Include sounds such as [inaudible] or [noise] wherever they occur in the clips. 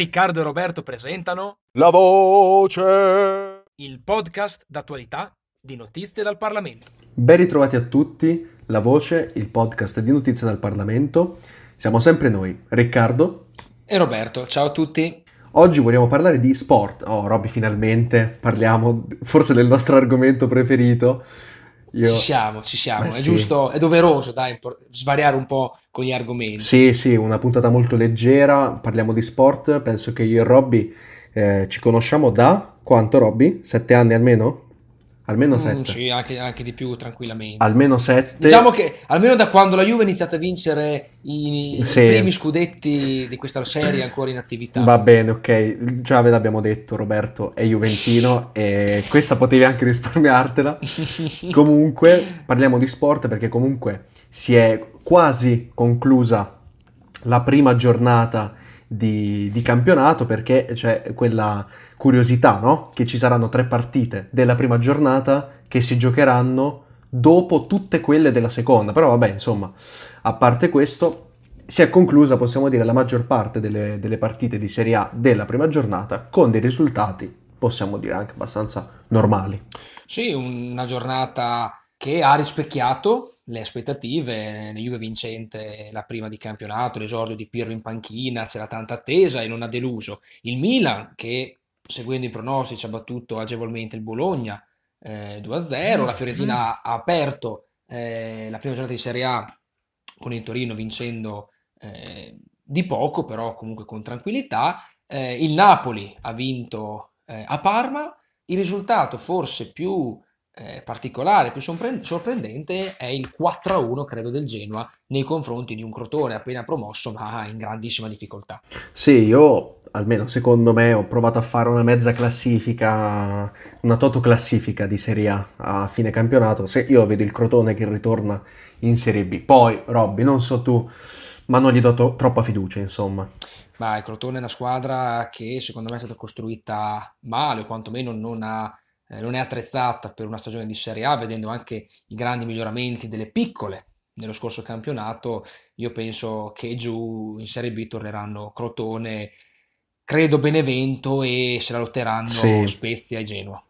Riccardo e Roberto presentano La voce! il podcast d'attualità di notizie dal Parlamento. Ben ritrovati a tutti, La Voce, il podcast di notizie dal Parlamento. Siamo sempre noi, Riccardo. E Roberto, ciao a tutti. Oggi vogliamo parlare di sport. Oh, Robby, finalmente parliamo forse del nostro argomento preferito. Io... Ci siamo, ci siamo. Beh, è sì. giusto, è doveroso, dai, svariare un po' con gli argomenti. Sì, sì, una puntata molto leggera, parliamo di sport. Penso che io e Robby eh, ci conosciamo da quanto, Robby? Sette anni almeno? Almeno Mm, sette. sì, anche, anche di più, tranquillamente. Almeno sette. Diciamo che almeno da quando la Juve ha iniziato a vincere i, i Sì. primi scudetti di questa serie ancora in attività. Va bene, ok. Già ve l'abbiamo detto, Roberto è Juventino e questa potevi anche risparmiartela. [laughs] Comunque, parliamo di sport perché comunque si è quasi conclusa la prima giornata di, di campionato perché c'è quella curiosità, no? Che ci saranno tre partite della prima giornata che si giocheranno dopo tutte quelle della seconda. Però vabbè, insomma, a parte questo, si è conclusa, possiamo dire, la maggior parte delle, delle partite di Serie A della prima giornata con dei risultati, possiamo dire, anche abbastanza normali. Sì, una giornata che ha rispecchiato le aspettative, la Juve vincente la prima di campionato, l'esordio di Pirlo in panchina, c'era tanta attesa e non ha deluso. Il Milan che seguendo i pronostici ha battuto agevolmente il Bologna eh, 2-0, la Fiorentina ha aperto eh, la prima giornata di Serie A con il Torino vincendo eh, di poco, però comunque con tranquillità. Eh, il Napoli ha vinto eh, a Parma, il risultato forse più eh, particolare, più sorpre- sorprendente è il 4-1, credo, del Genoa nei confronti di un Crotone appena promosso, ma in grandissima difficoltà. Sì, io, almeno secondo me, ho provato a fare una mezza classifica, una toto classifica di Serie A a fine campionato. Se io vedo il Crotone che ritorna in Serie B. Poi, Robby, non so tu, ma non gli do to- troppa fiducia, insomma. Ma il Crotone è una squadra che secondo me è stata costruita male, o quantomeno non ha eh, non è attrezzata per una stagione di Serie A, vedendo anche i grandi miglioramenti delle piccole nello scorso campionato, io penso che giù in Serie B torneranno Crotone, credo Benevento e se la lotteranno Sì. Spezia e Genoa.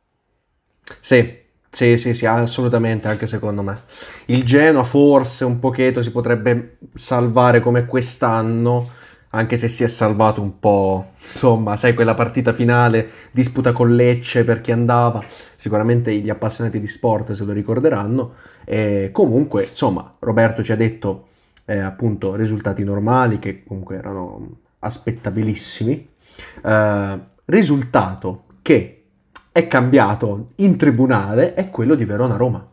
Sì, sì, sì, sì, assolutamente, anche secondo me. Il Genoa forse un pochetto si potrebbe salvare come quest'anno, anche se si è salvato un po', insomma, sai, quella partita finale, disputa con Lecce per chi andava, sicuramente gli appassionati di sport se lo ricorderanno. E comunque, insomma, Roberto ci ha detto eh, appunto risultati normali che comunque erano aspettabilissimi. Eh, risultato che è cambiato in tribunale è quello di Verona-Roma.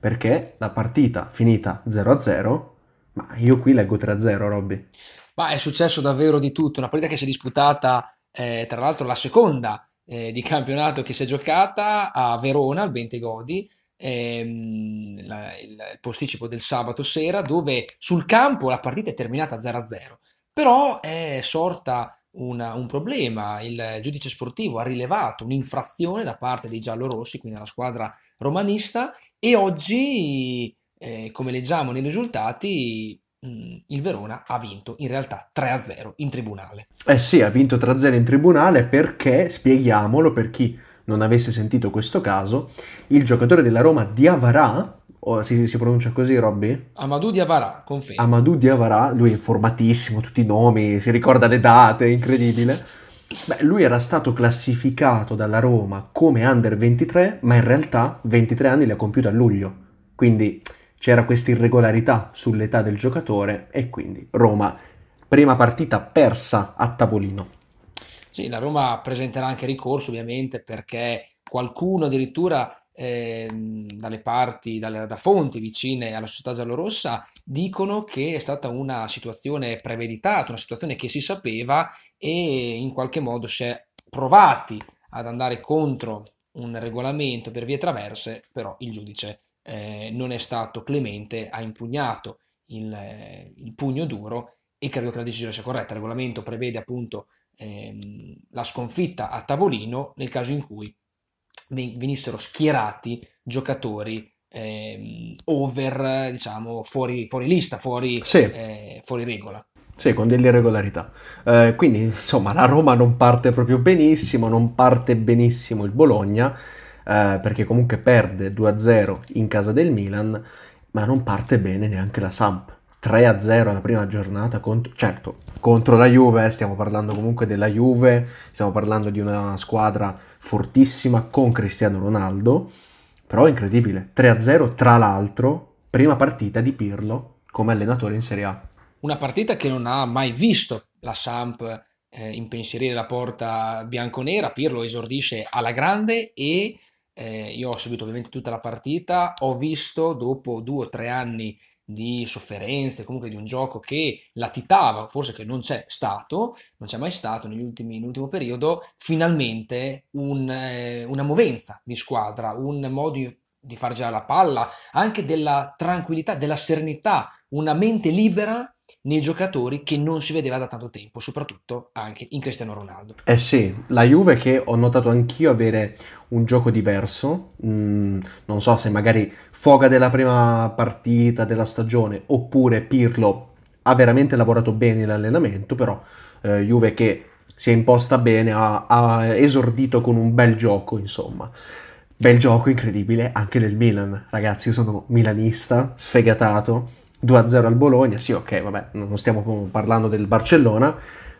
Perché la partita finita 0-0, ma io qui leggo 3-0, Robby. Ma è successo davvero di tutto, una partita che si è disputata, eh, tra l'altro la seconda eh, di campionato che si è giocata a Verona, al Bentegodi, ehm, la- il, il posticipo del sabato sera, dove sul campo la partita è terminata 0-0. Però è sorta una- un problema, il giudice sportivo ha rilevato un'infrazione da parte dei giallorossi, quindi della squadra romanista, e oggi, eh, come leggiamo nei risultati, il Verona ha vinto in realtà 3-0 in tribunale. Eh sì, ha vinto 3-0 in tribunale perché, spieghiamolo per chi non avesse sentito questo caso, il giocatore della Roma Diavara, o si, si pronuncia così, Robby? Amadou Diawara, conferma. Amadou Diawara, lui è informatissimo, tutti i nomi, si ricorda le date, è incredibile. Beh, lui era stato classificato dalla Roma come under 23, ma in realtà 23 anni li ha compiuti a luglio. Quindi c'era questa irregolarità sull'età del giocatore e quindi Roma, prima partita persa a tavolino. Sì, la Roma presenterà anche ricorso ovviamente perché qualcuno addirittura ehm, dalle parti, dalle- da fonti vicine alla società giallorossa dicono che è stata una situazione premeditata, una situazione che si sapeva e in qualche modo si è provati ad andare contro un regolamento per vie traverse, però il giudice eh, non è stato clemente, ha impugnato il, eh, il pugno duro e credo che la decisione sia corretta. Il regolamento prevede appunto ehm, la sconfitta a tavolino nel caso in cui ven- venissero schierati giocatori ehm, over, diciamo, fuori, fuori lista, fuori, Sì. eh, fuori regola. Sì, con delle irregolarità. Eh, quindi, insomma, la Roma non parte proprio benissimo, non parte benissimo il Bologna, eh, perché comunque perde 2-0 in casa del Milan, ma non parte bene neanche la Samp. 3-0 alla prima giornata, contro, certo, contro la Juve, stiamo parlando comunque della Juve, stiamo parlando di una squadra fortissima con Cristiano Ronaldo, però è incredibile, 3-0 tra l'altro, prima partita di Pirlo come allenatore in Serie A. Una partita che non ha mai visto la Samp eh, impensierire la porta bianconera, Pirlo esordisce alla grande e eh, io ho seguito ovviamente tutta la partita, ho visto dopo due o tre anni di sofferenze, comunque di un gioco che latitava, forse che non c'è stato, non c'è mai stato negli ultimi, nell'ultimo periodo, finalmente un, eh, una movenza di squadra, un modo di, far girare la palla, anche della tranquillità, della serenità, una mente libera nei giocatori che non si vedeva da tanto tempo, soprattutto anche in Cristiano Ronaldo. Eh sì, la Juve che ho notato anch'io avere un gioco diverso, mm, non so se magari foga della prima partita della stagione oppure Pirlo ha veramente lavorato bene l'allenamento, però eh, Juve che si è imposta bene, ha, ha esordito con un bel gioco, insomma. Bel gioco incredibile anche del Milan, ragazzi, io sono milanista, sfegatato 2-0 al Bologna, sì ok, vabbè, non stiamo parlando del Barcellona,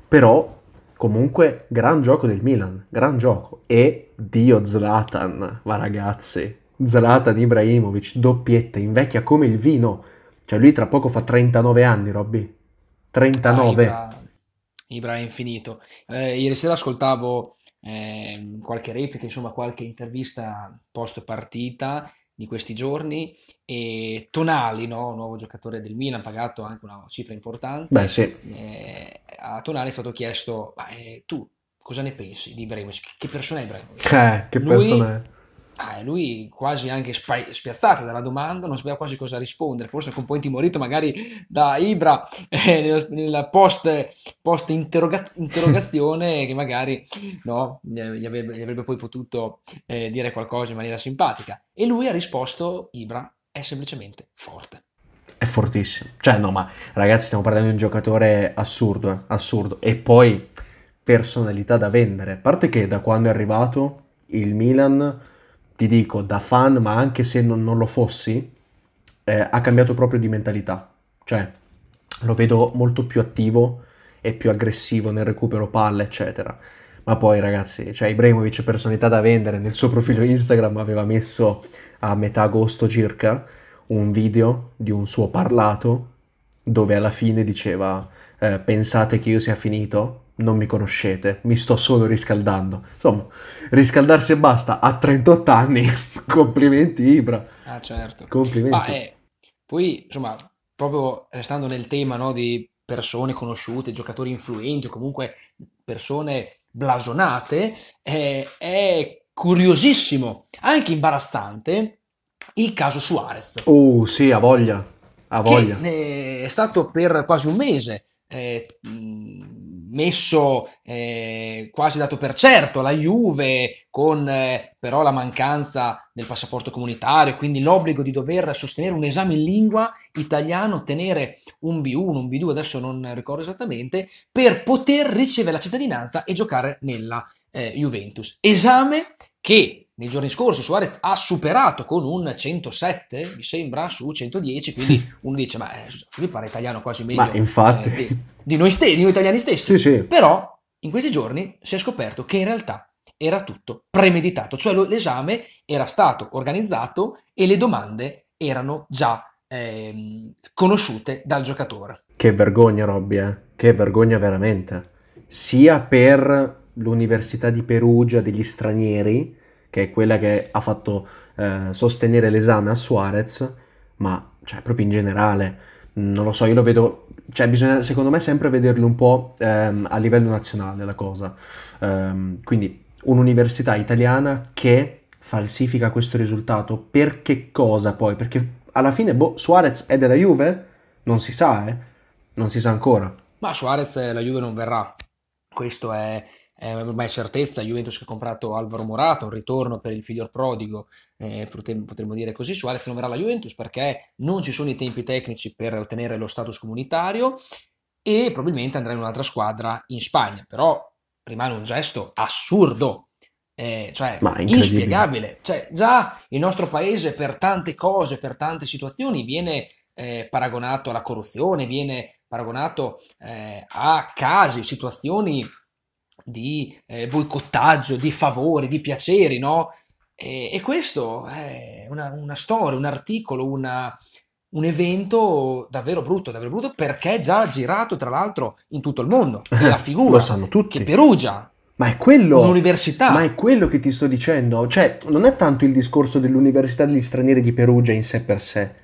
però comunque gran gioco del Milan, gran gioco. E Dio Zlatan, ma ragazzi, Zlatan Ibrahimovic, doppietta, invecchia come il vino. Cioè lui tra poco fa 39 anni, Robby. 39. Ah, Ibra, Ibra è infinito. Eh, ieri sera ascoltavo eh, qualche replica, insomma qualche intervista post partita di questi giorni e Tonali, no? nuovo giocatore del Milan, pagato anche una cifra importante. Beh, sì. Eh, a Tonali è stato chiesto, eh, tu cosa ne pensi di Ibrahimovic? Che persona è Ibrahimovic? Eh, che Lui, persona è? Ah, lui quasi anche spa- spiazzato dalla domanda, non sapeva quasi cosa rispondere, forse con un po' intimorito magari da Ibra [laughs] eh, nel, nel, post, post interroga- interrogazione [laughs] che magari no, gli, avrebbe, gli, avrebbe, poi potuto eh, dire qualcosa in maniera simpatica. E lui ha risposto, Ibra è semplicemente forte. È fortissimo. Cioè no, ma ragazzi stiamo parlando di un giocatore assurdo, eh? assurdo. E poi personalità da vendere. A parte che da quando è arrivato il Milan ti dico, da fan, ma anche se non, non lo fossi, eh, ha cambiato proprio di mentalità. Cioè, lo vedo molto più attivo e più aggressivo nel recupero palle, eccetera. Ma poi, ragazzi, cioè Ibrahimovic, personalità da vendere, nel suo profilo Instagram aveva messo a metà agosto circa un video di un suo parlato dove alla fine diceva eh, pensate che io sia finito? Non mi conoscete, mi sto solo riscaldando. Insomma, riscaldarsi e basta, a 38 anni, [laughs] complimenti Ibra. Ah certo. Complimenti. Ma, eh, poi, insomma, proprio restando nel tema no, di persone conosciute, giocatori influenti o comunque persone blasonate, eh, è curiosissimo, anche imbarazzante, il caso Suarez. Oh sì, ha voglia, ha voglia. È stato per quasi un mese eh, messo eh, quasi dato per certo la Juve con eh, però la mancanza del passaporto comunitario, quindi l'obbligo di dover sostenere un esame in lingua italiano, ottenere un B1, un B2, adesso non ricordo esattamente, per poter ricevere la cittadinanza e giocare nella eh, Juventus. Esame che nei giorni scorsi Suarez ha superato con un 107, mi sembra, su 110, quindi [laughs] uno dice, ma eh, lui parla italiano quasi meglio ma infatti. Eh, di, di, noi stessi, di noi italiani stessi. Sì, sì. Però in questi giorni si è scoperto che in realtà era tutto premeditato, cioè l'esame era stato organizzato e le domande erano già eh, conosciute dal giocatore. Che vergogna, Robby, eh? che vergogna veramente. Sia per l'Università di Perugia degli stranieri, che è quella che ha fatto eh, sostenere l'esame a Suarez, ma cioè, proprio in generale, non lo so, io lo vedo, cioè bisogna secondo me sempre vederlo un po' ehm, a livello nazionale la cosa. Um, quindi un'università italiana che falsifica questo risultato, per che cosa poi? Perché alla fine boh, Suarez è della Juve? Non si sa, eh? Non si sa ancora. Ma Suarez la Juve non verrà. Questo è, è ormai certezza, Juventus che ha comprato Alvaro Morata, un ritorno per il figlio prodigo, eh, potremmo dire così, Suarez non verrà alla Juventus perché non ci sono i tempi tecnici per ottenere lo status comunitario e probabilmente andrà in un'altra squadra in Spagna, però rimane un gesto assurdo, eh, cioè inspiegabile. Cioè, già il nostro paese per tante cose, per tante situazioni viene eh, paragonato alla corruzione, viene paragonato eh, a casi, situazioni di eh, boicottaggio, di favori, di piaceri, no? E, e questo è una, una storia, un articolo, una, un evento davvero brutto, davvero brutto perché è già girato tra l'altro in tutto il mondo. [laughs] E la figura Lo sanno tutti. che Perugia, Ma è quello. un'università, Ma è quello che ti sto dicendo. Cioè, non è tanto il discorso dell'Università degli Stranieri di Perugia in sé per sé.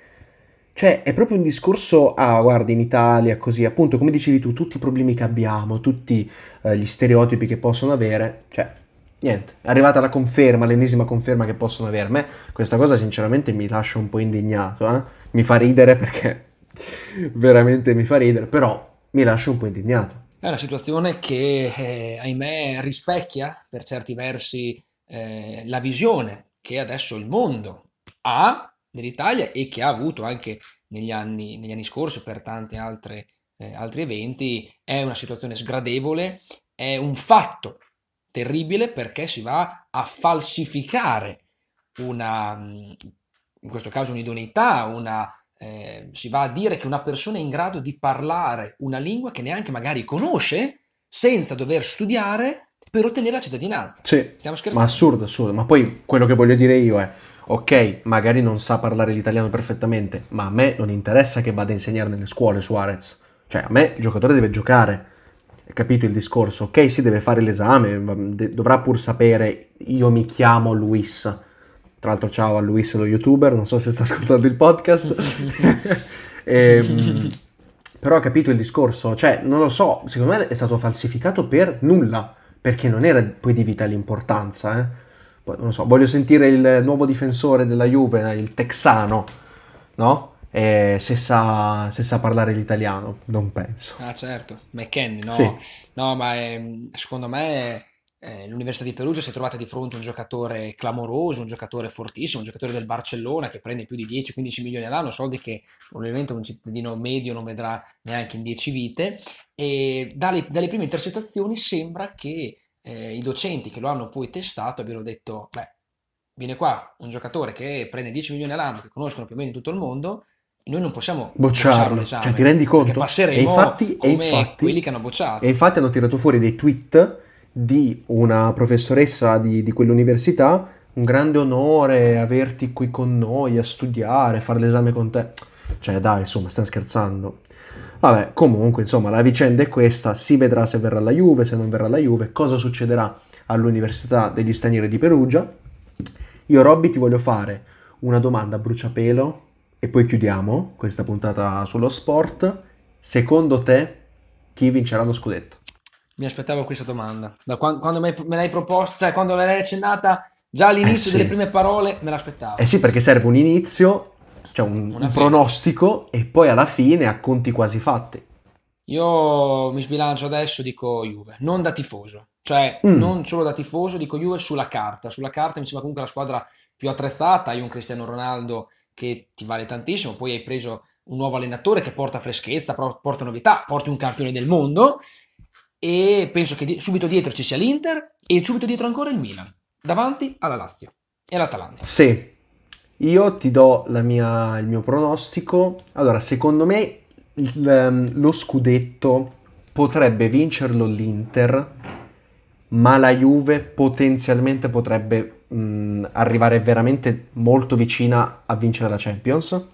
Cioè, è proprio un discorso, ah, guarda, in Italia, così, appunto, come dicevi tu, tutti i problemi che abbiamo, tutti eh, gli stereotipi che possono avere. Cioè, niente, è arrivata la conferma, l'ennesima conferma che possono avere. Me questa cosa, sinceramente, mi lascia un po' indignato, eh? Mi fa ridere perché [laughs] veramente mi fa ridere, però mi lascia un po' indignato. È una situazione che, eh, ahimè, rispecchia per certi versi eh, la visione che adesso il mondo ha dell'Italia e che ha avuto anche negli anni, negli anni scorsi per tanti altre, eh, altri eventi. È una situazione sgradevole, è un fatto terribile perché si va a falsificare una, in questo caso un'idoneità, una, eh, si va a dire che una persona è in grado di parlare una lingua che neanche magari conosce senza dover studiare per ottenere la cittadinanza. Sì, Stiamo ma scherzando? assurdo, assurdo. Ma poi quello che voglio dire io è, ok, magari non sa parlare l'italiano perfettamente, ma a me non interessa che vada a insegnare nelle scuole Suarez. Cioè, a me il giocatore deve giocare. Hai capito il discorso? Ok, sì, deve fare l'esame, dovrà pur sapere, io mi chiamo Luis. Tra l'altro, ciao a Luis, lo youtuber, non so se sta [laughs] ascoltando il podcast. [laughs] Ehm, però ho capito il discorso, cioè, non lo so, secondo me è stato falsificato per nulla, perché non era poi di vitale importanza, eh. Non lo so, voglio sentire il nuovo difensore della Juve, il texano, no? E se sa, se sa parlare l'italiano, non penso. Ah, certo, McKenny, no? Sì. No, ma ehm, secondo me eh, l'Università di Perugia si è trovata di fronte a un giocatore clamoroso, un giocatore fortissimo, un giocatore del Barcellona che prende più di 10-15 milioni all'anno, soldi che probabilmente un cittadino medio non vedrà neanche in 10 vite. E dalle, dalle prime intercettazioni sembra che eh, i docenti che lo hanno poi testato abbiano detto, beh, viene qua un giocatore che prende 10 milioni all'anno, che conoscono più o meno in tutto il mondo, noi non possiamo bocciarlo cioè ti rendi conto? passeremo E infatti, e come infatti- quelli che hanno bocciato. E infatti hanno tirato fuori dei tweet di una professoressa di, di quell'università, un grande onore averti qui con noi a studiare, fare l'esame con te. Cioè dai, insomma, stiamo scherzando. Vabbè, comunque, insomma, la vicenda è questa, si vedrà se verrà la Juve, se non verrà la Juve, cosa succederà all'Università degli Stranieri di Perugia. Io, Robby, ti voglio fare una domanda a bruciapelo e poi chiudiamo questa puntata sullo sport. Secondo te, chi vincerà lo scudetto? Mi aspettavo questa domanda. Da quan- quando, me me l'hai proposta, cioè quando me l'hai accennata, già all'inizio Eh sì. delle prime parole, me l'aspettavo. Eh sì, perché serve un inizio, cioè un, un pronostico e poi alla fine a conti quasi fatti. Io mi sbilancio adesso, dico Juve, non da tifoso, cioè Mm. non solo da tifoso, dico Juve sulla carta. Sulla carta mi sembra comunque la squadra più attrezzata. Hai un Cristiano Ronaldo che ti vale tantissimo, poi hai preso un nuovo allenatore che porta freschezza, porta novità, porti un campione del mondo e penso che di- subito dietro ci sia l'Inter e subito dietro ancora il Milan, davanti alla Lazio e l'Atalanta. Sì, io ti do la mia- il mio pronostico. Allora, secondo me il, ehm, lo scudetto potrebbe vincerlo l'Inter, ma la Juve potenzialmente potrebbe mh, arrivare veramente molto vicina a vincere la Champions.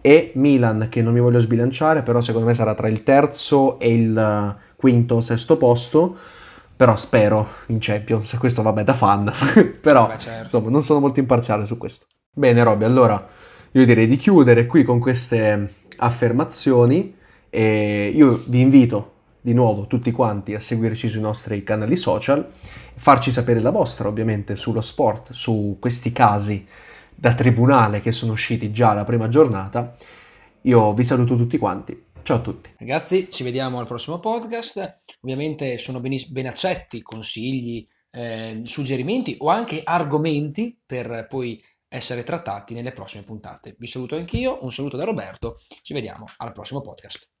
E Milan, che non mi voglio sbilanciare, però secondo me sarà tra il terzo e il eh, quinto o sesto posto. Però spero in Champions, questo vabbè da fan, [laughs] però Vabbè, certo. insomma non sono molto imparziale su questo. Bene Robby, allora io direi di chiudere qui con queste affermazioni e io vi invito di nuovo tutti quanti a seguirci sui nostri canali social, farci sapere la vostra ovviamente sullo sport, su questi casi da tribunale che sono usciti già la prima giornata. Io vi saluto tutti quanti. Ciao a tutti. Ragazzi, ci vediamo al prossimo podcast. Ovviamente sono beniss- ben accetti consigli, eh, suggerimenti o anche argomenti per poi essere trattati nelle prossime puntate. Vi saluto anch'io, un saluto da Roberto, ci vediamo al prossimo podcast.